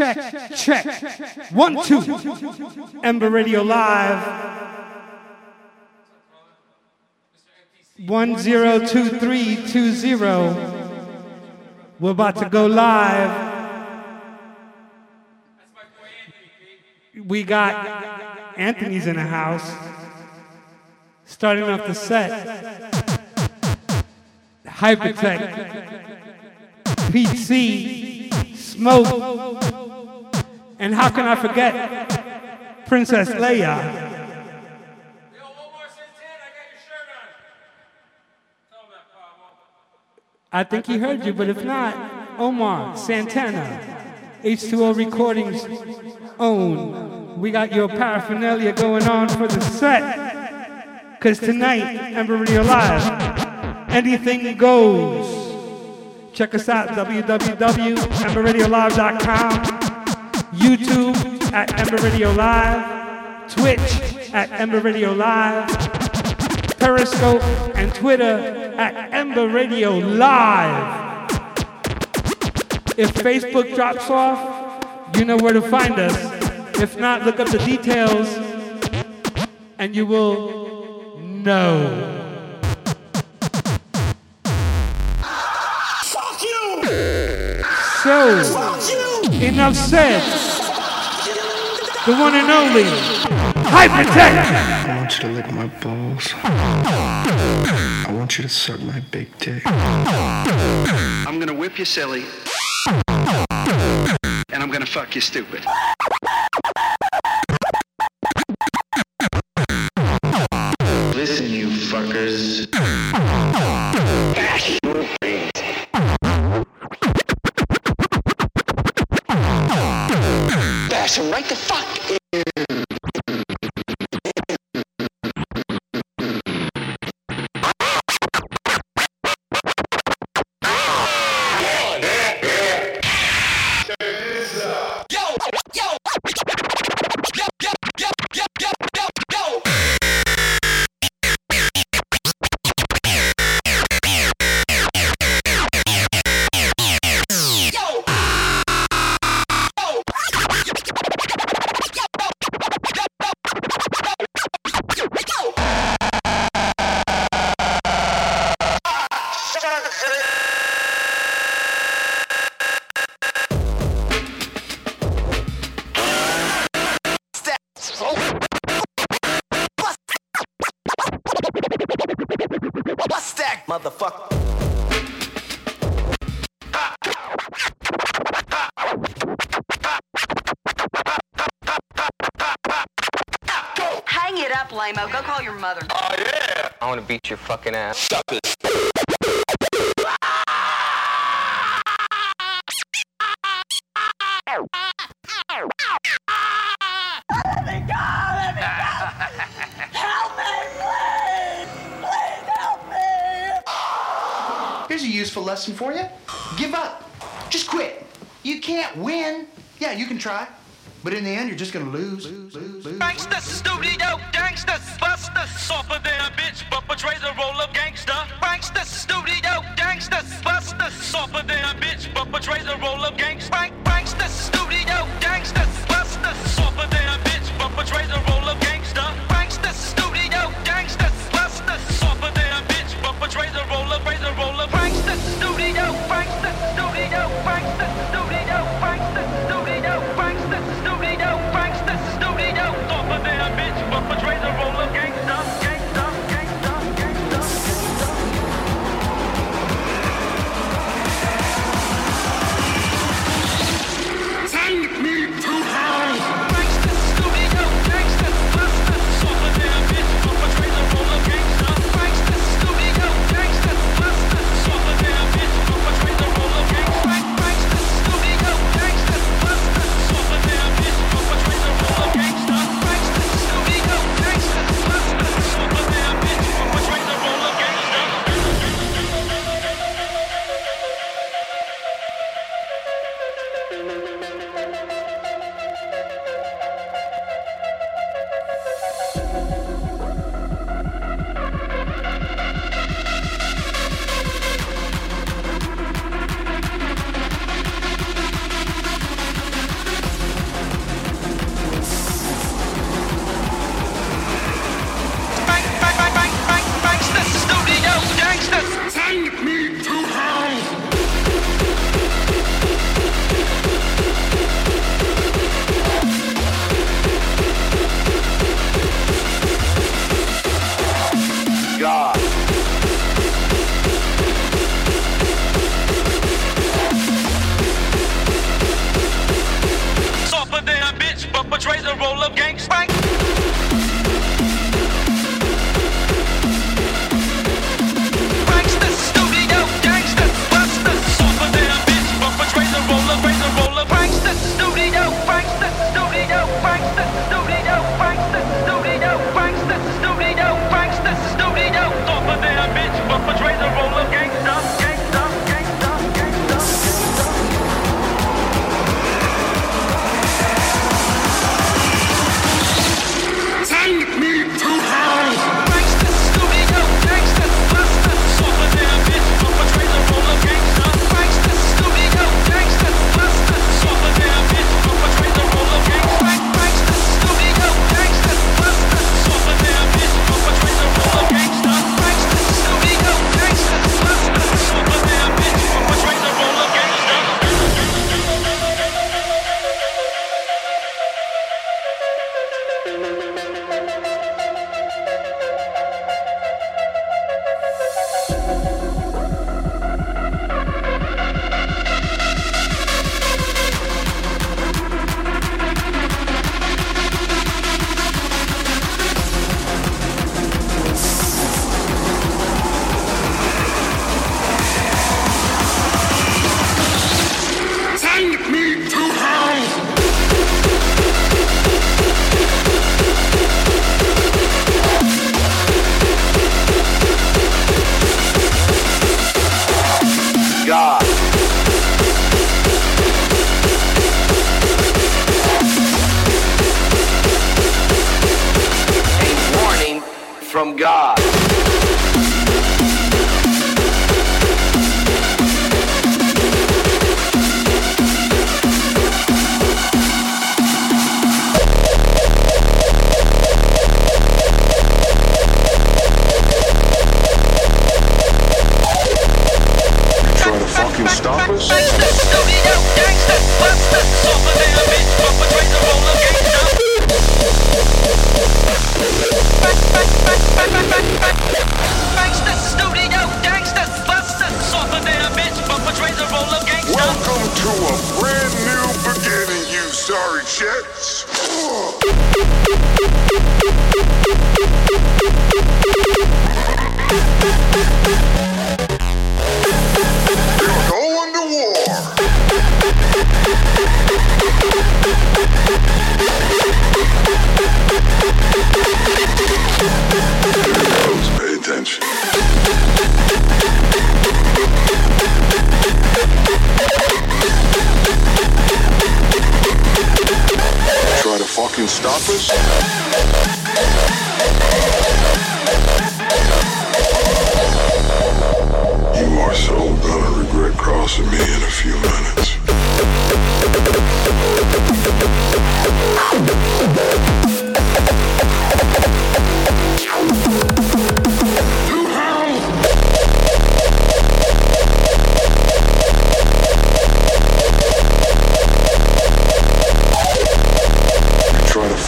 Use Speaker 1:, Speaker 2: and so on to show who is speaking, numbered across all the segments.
Speaker 1: check, check. One, two. Ember Radio Live. 102320. We're about to go live. We got Anthony's in the house. Starting off the set. Hypertech. Pete C. Smoke. And how can I forget Princess Leia? I think he heard you, but if not, Omar Santana, H2O Recordings own. We got your paraphernalia going on for the set. Because tonight, Ember Radio Live, anything goes. Check us out, www.emberradiolive.com, YouTube at Ember Radio Live, Twitch at Ember Radio Live, Periscope and Twitter at Ember Radio Live. If Facebook drops off, you know where to find us. If not, look up the details and you will know.
Speaker 2: Fuck you!
Speaker 1: So, enough said. The one and only Hypertech.
Speaker 3: I want you to lick my balls. I want you to suck my big dick. I'm gonna whip you silly. And I'm gonna fuck you stupid.
Speaker 4: To fucking ass.
Speaker 5: Here's a useful lesson for you. Give up. Just quit. You can't win. Yeah, you can try. But in the end, you're just gonna lose. lose, lose, lose.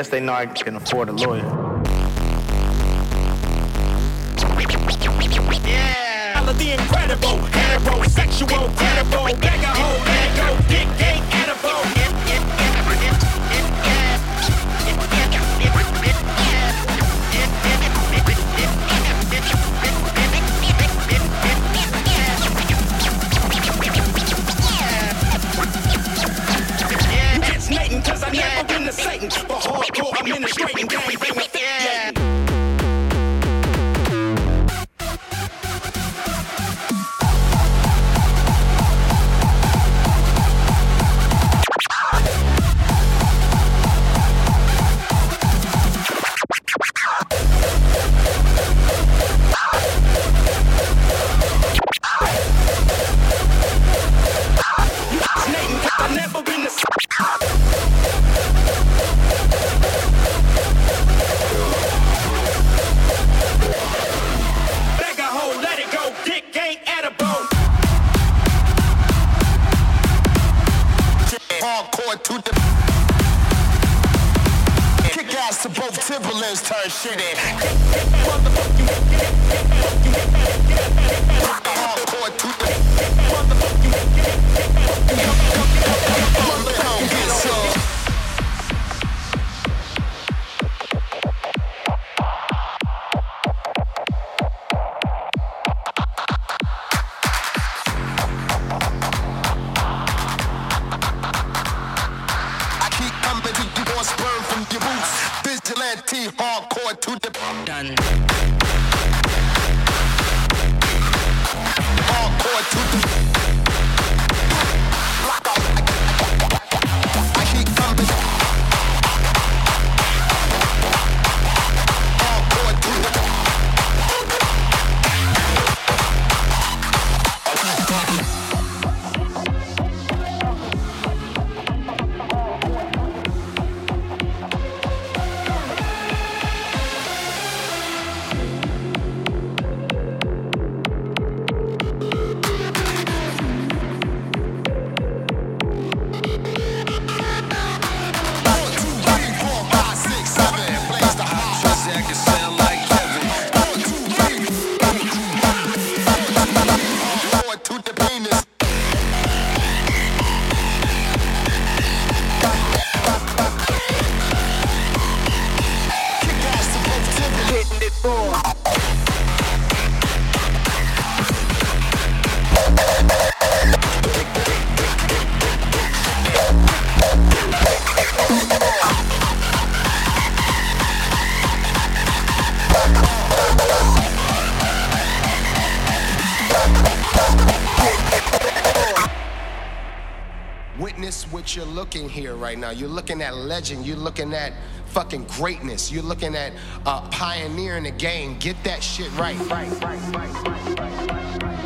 Speaker 6: guess they know I can afford a lawyer.
Speaker 7: this what you're looking here right now. You're looking at legend. You're looking at fucking greatness. You're looking at uh, pioneering the game. Get that shit right. Right, right, right, right, right, right, right.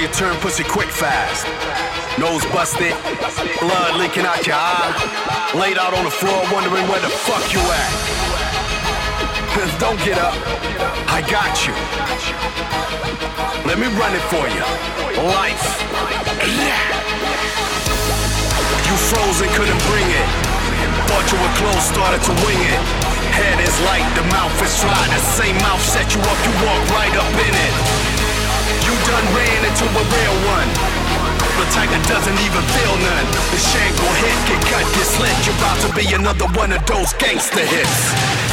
Speaker 7: You
Speaker 8: turn pussy quick fast. Nose busted, blood leaking out your eye. Laid out on the floor wondering where the fuck you at. Don't get up, I got you. Let me run it for you. Life. You froze and couldn't bring it. Thought you were close, started to wing it. Head is light, the mouth is dry. The same mouth set you up, you walk right up in it. You done ran into a real one. The that doesn't even feel none. The shank will hit, get cut, get slit. You're about to be another one of those gangster hits.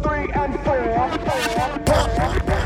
Speaker 9: Three and four.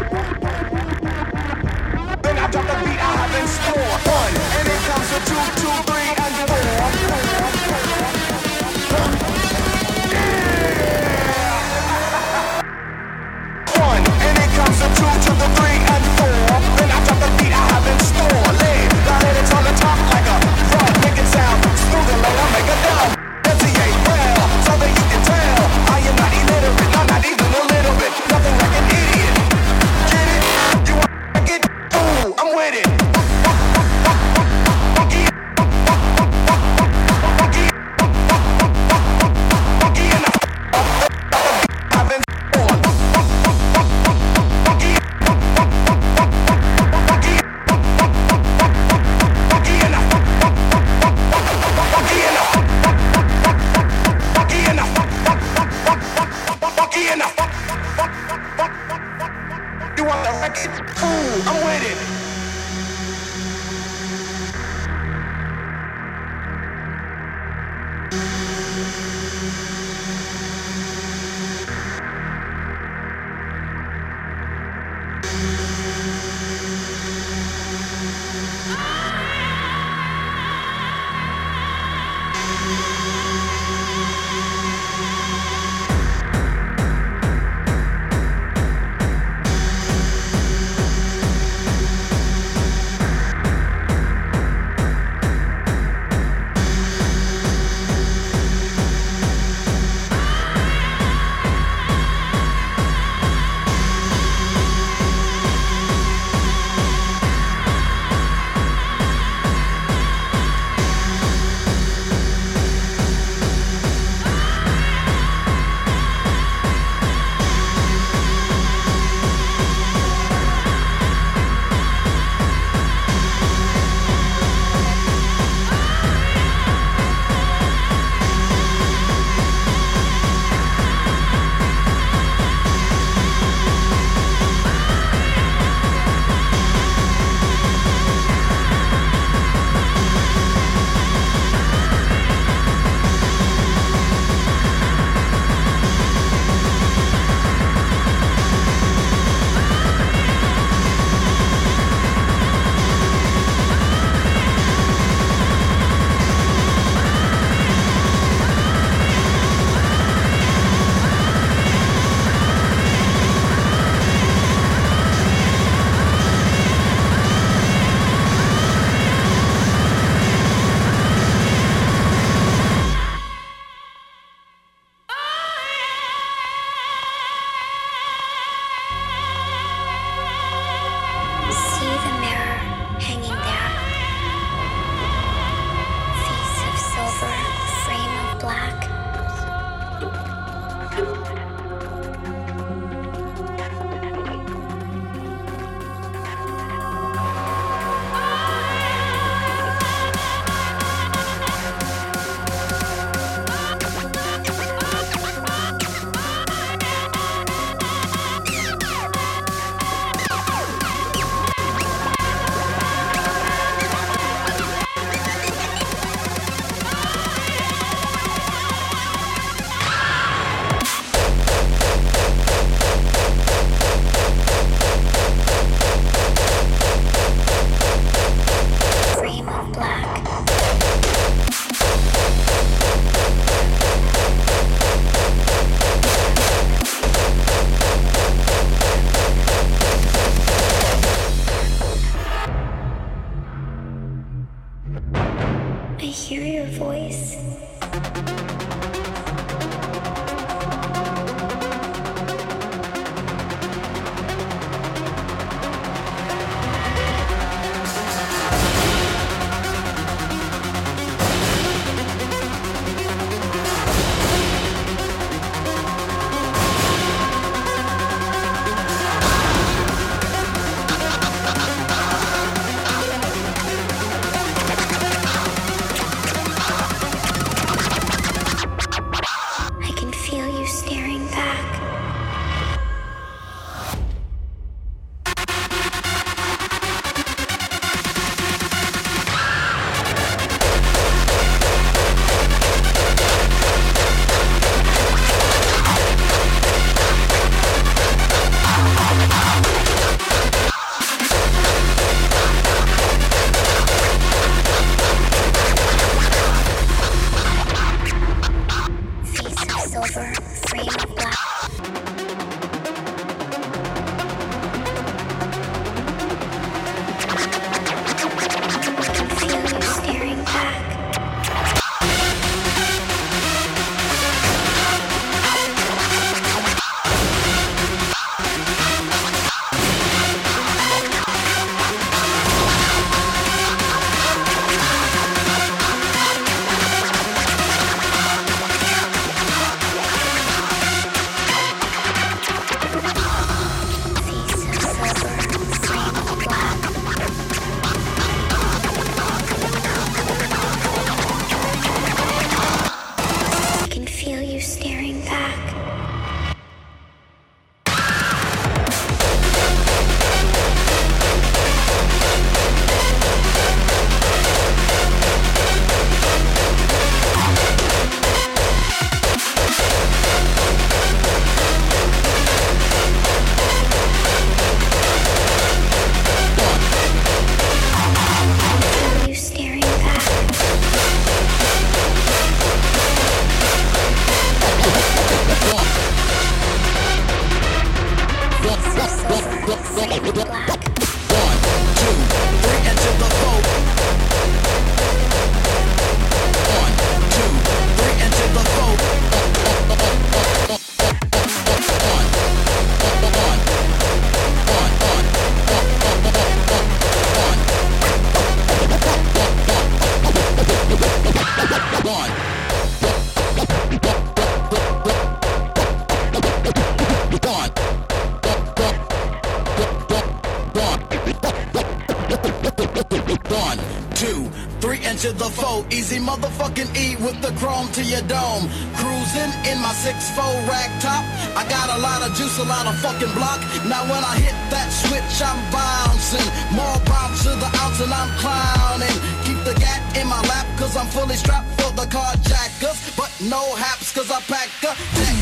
Speaker 9: to
Speaker 10: your dome. Cruising in my six-four rag top. I got a lot of juice, a lot of fucking block. Now when I hit that switch, I'm bouncing. More bombs to the ounce and I'm clowning. Keep the gat in my lap, cause I'm fully strapped for the carjackers. But no haps, cause I pack a
Speaker 9: deck.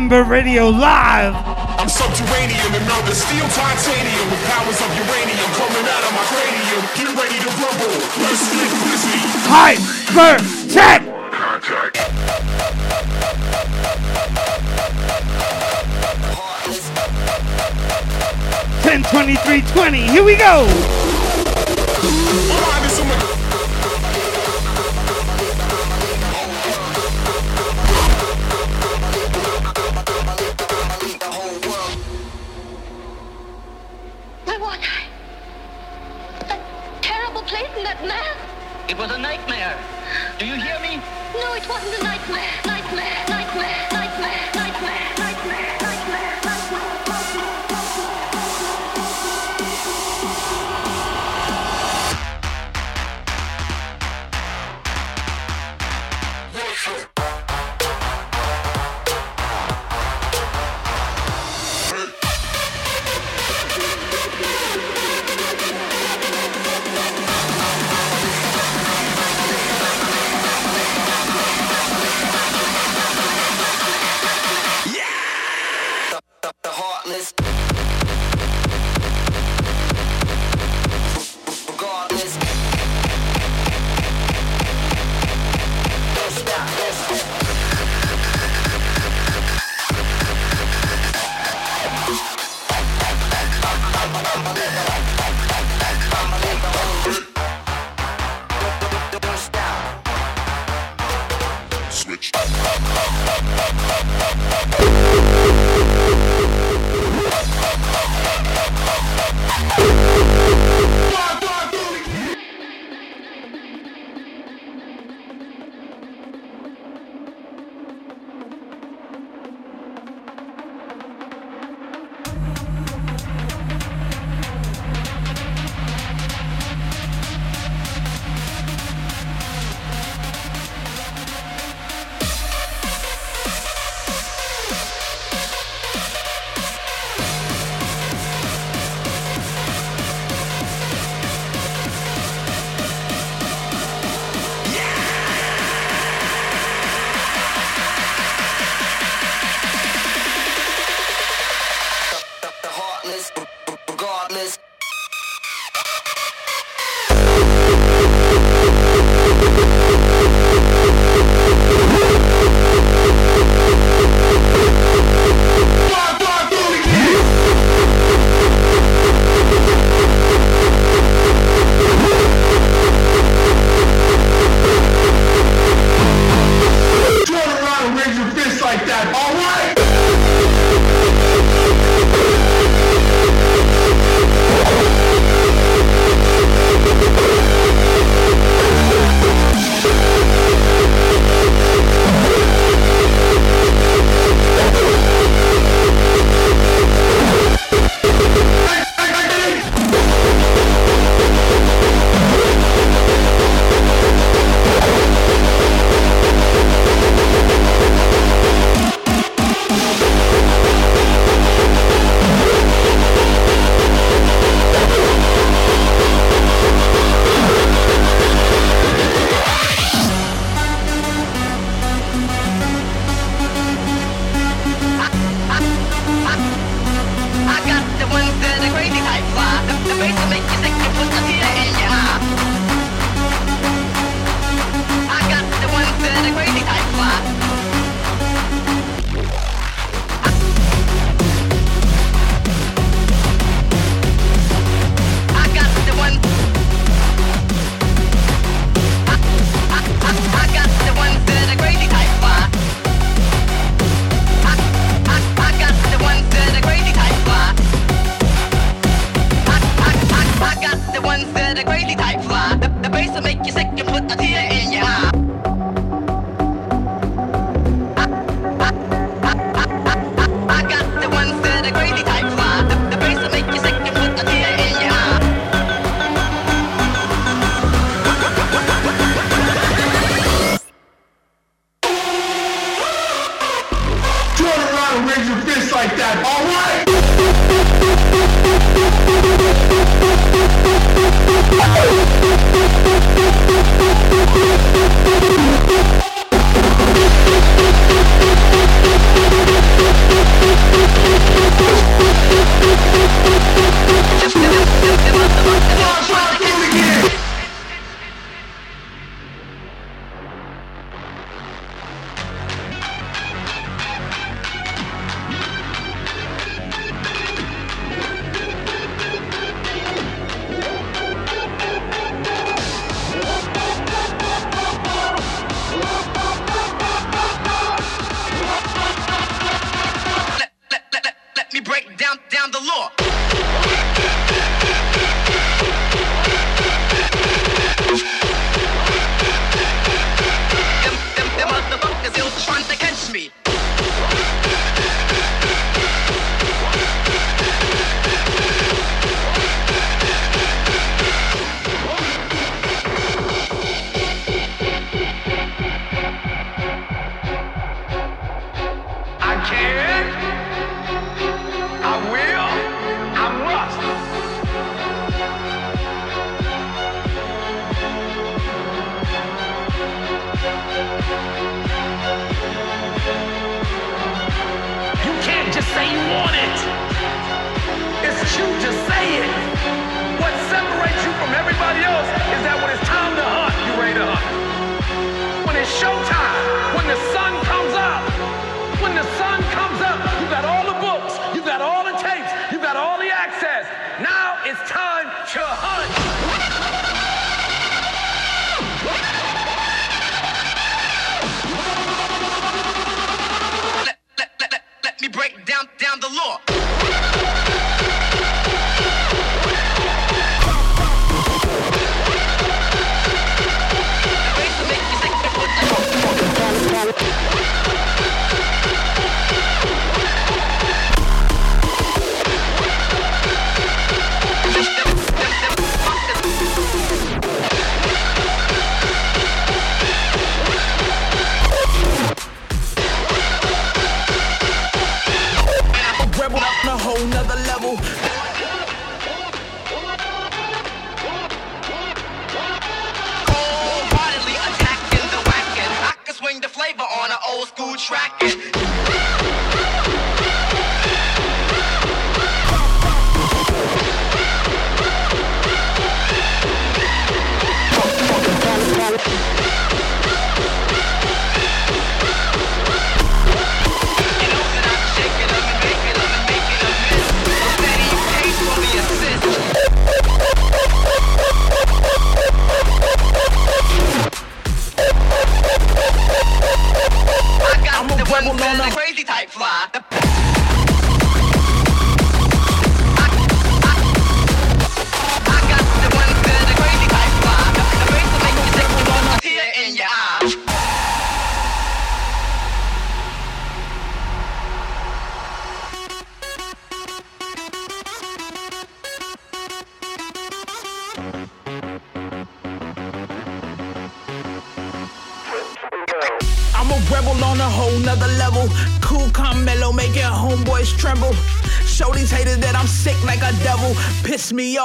Speaker 1: Remember Radio Live.
Speaker 9: I'm subterranean and melted steel titanium with powers of uranium coming out of my cranium. Get ready to rumble. Let's get busy.
Speaker 1: Hyper tech.
Speaker 2: Contact.
Speaker 1: Ten twenty three twenty. Here we go.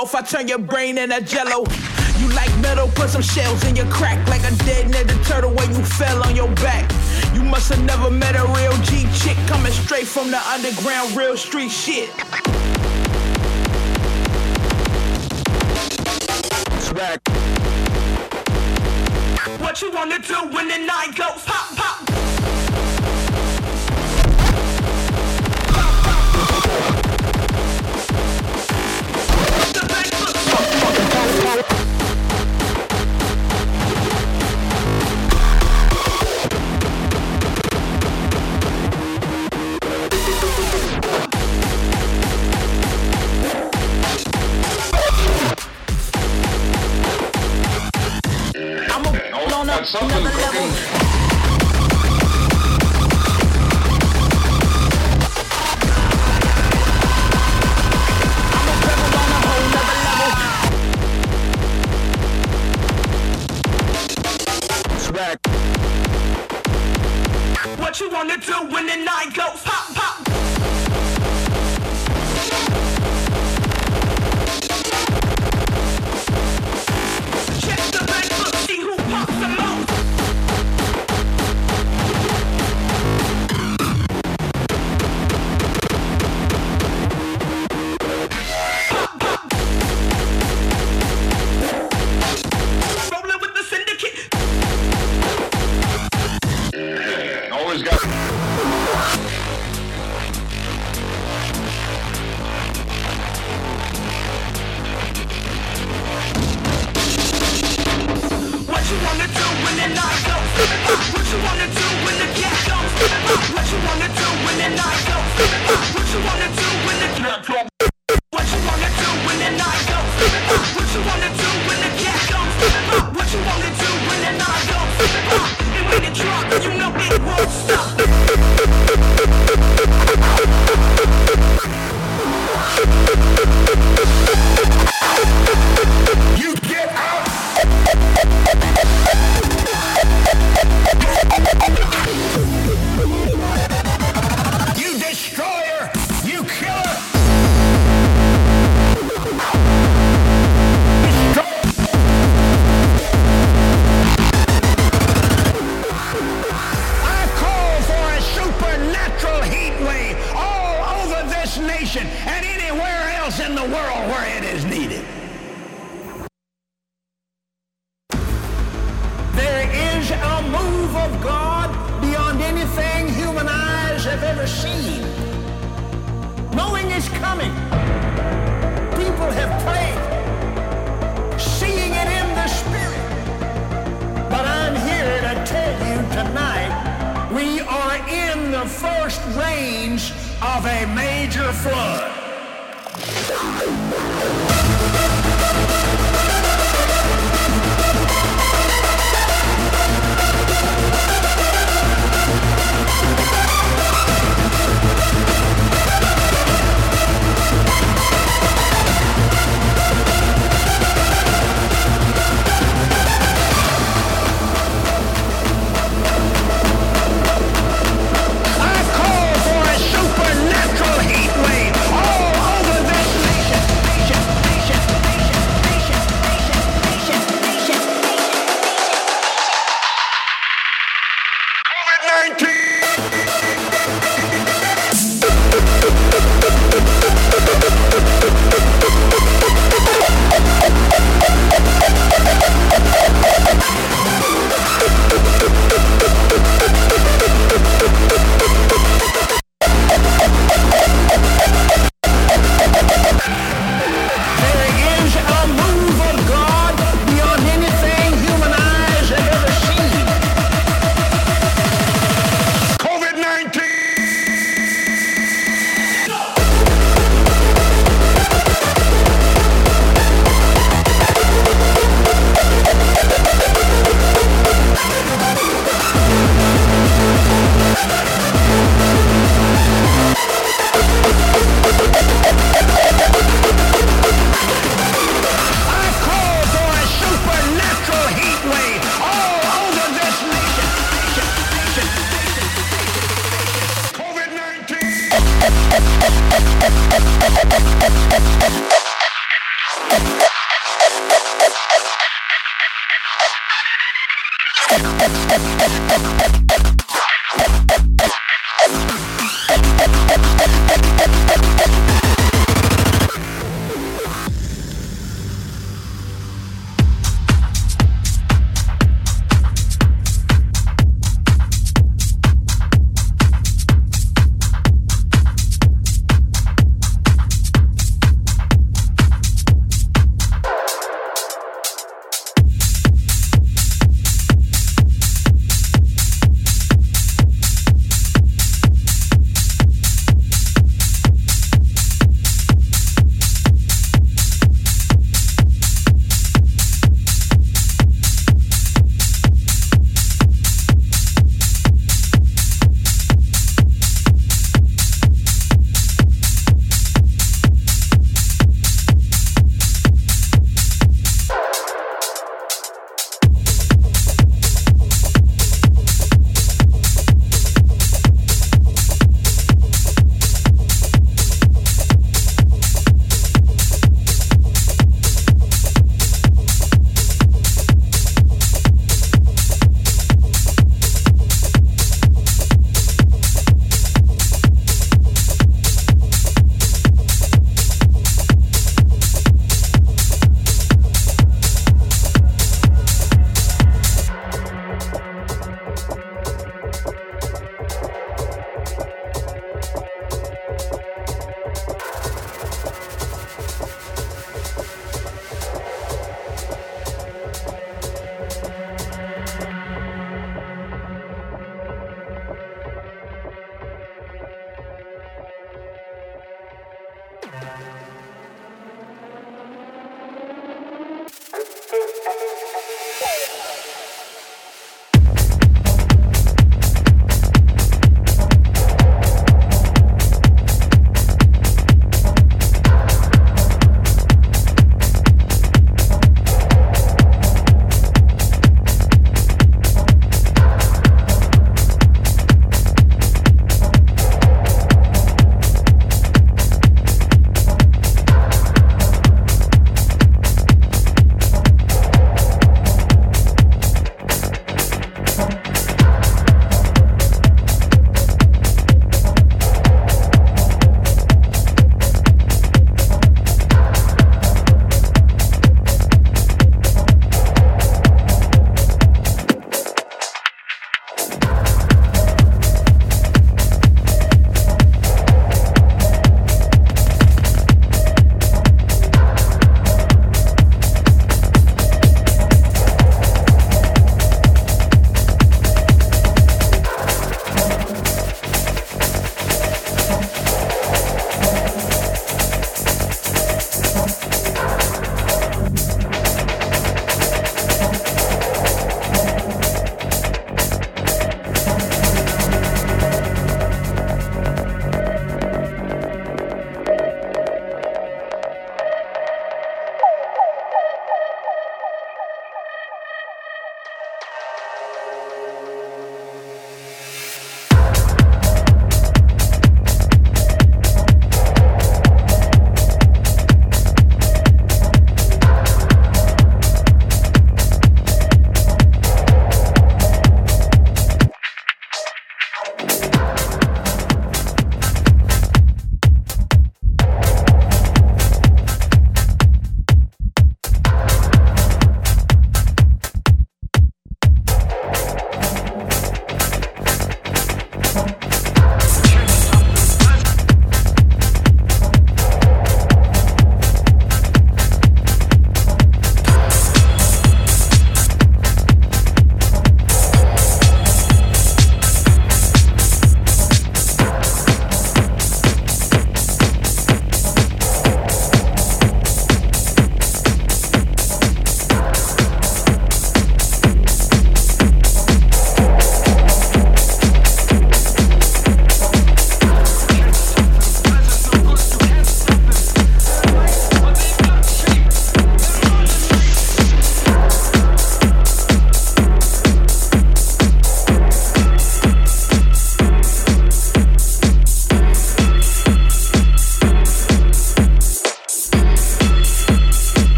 Speaker 11: off, I turn your brain into jello. You like metal, put some shells in your crack like a dead nigga turtle where you fell on your back. You must have never met a real G chick coming straight from the underground, real street shit. Swag. What you wanna do when the night goes pop, pop?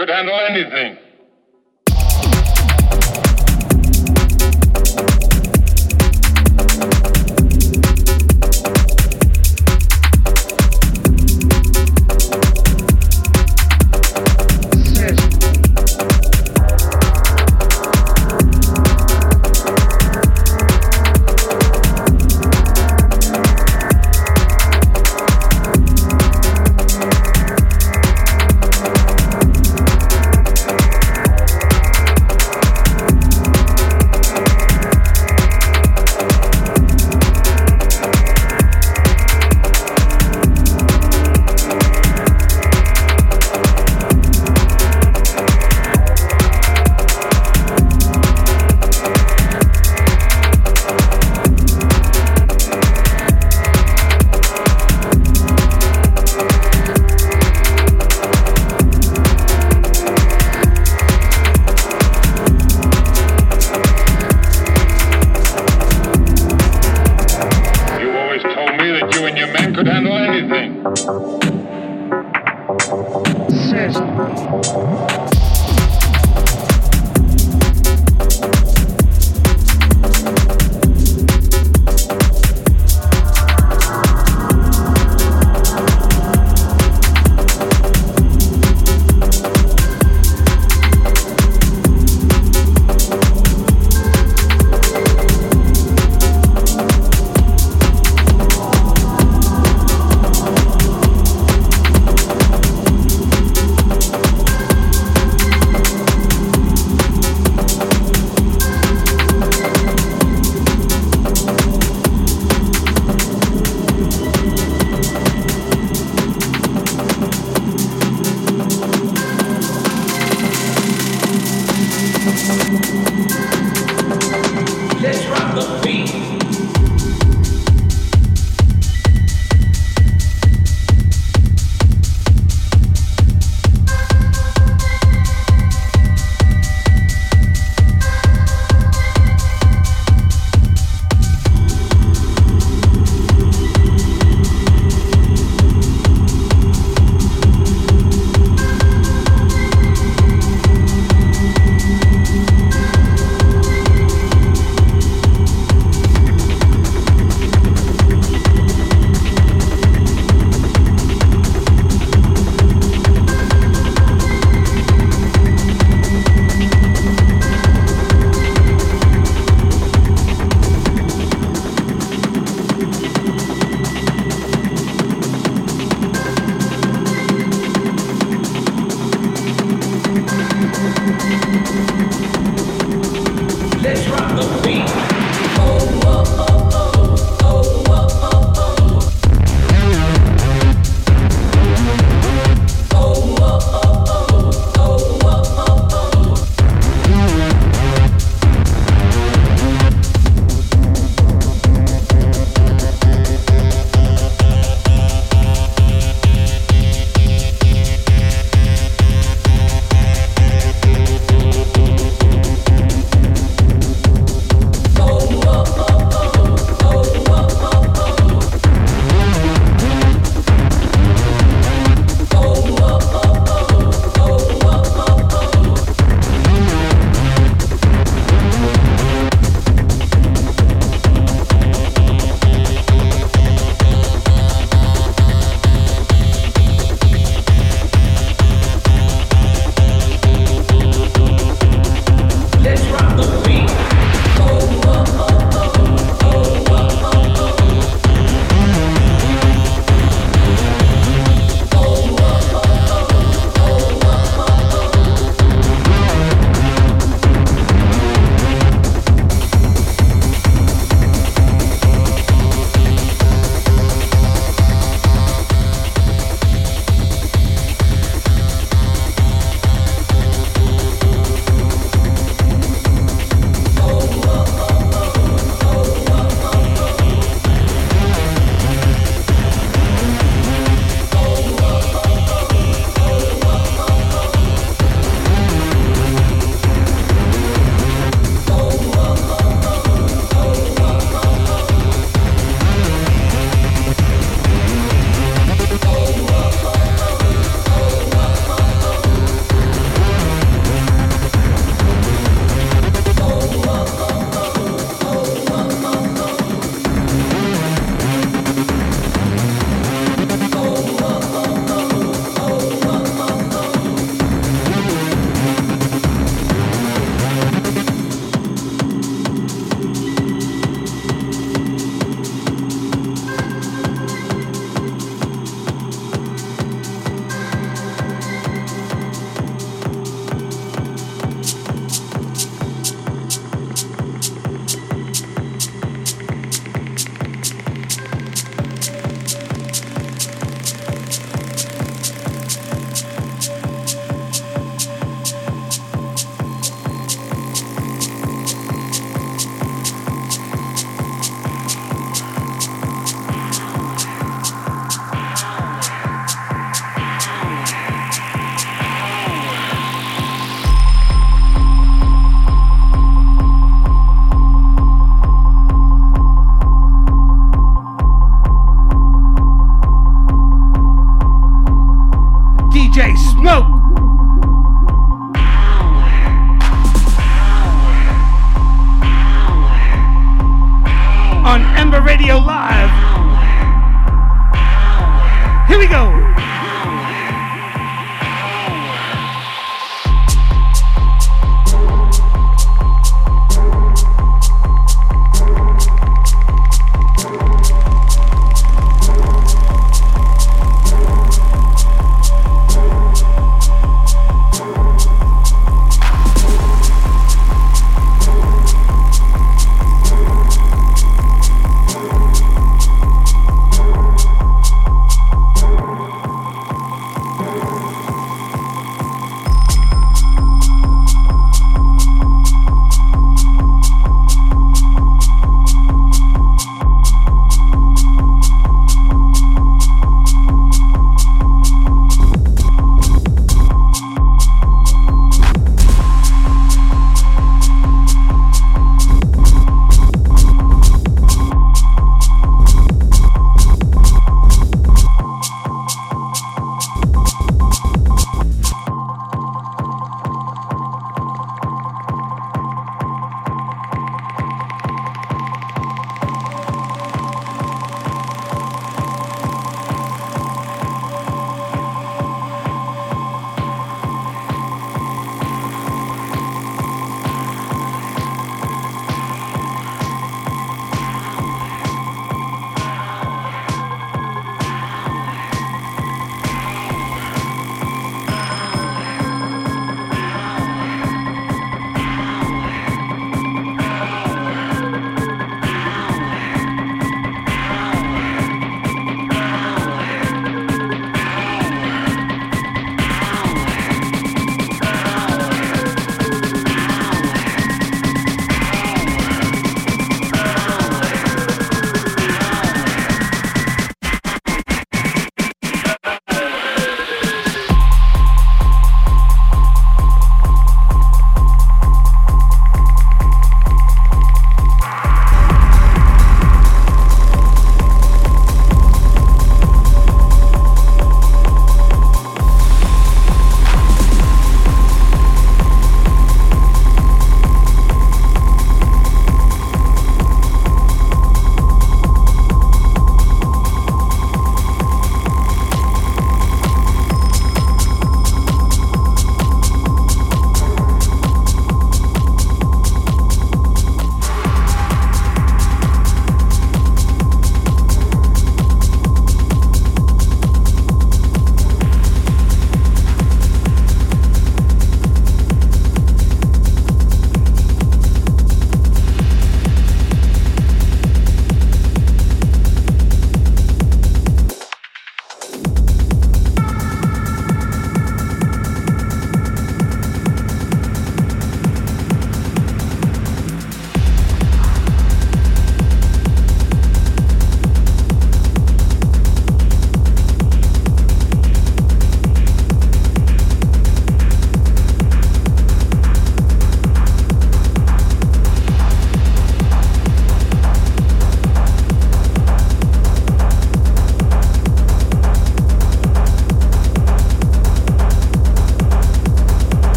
Speaker 12: Could handle anything.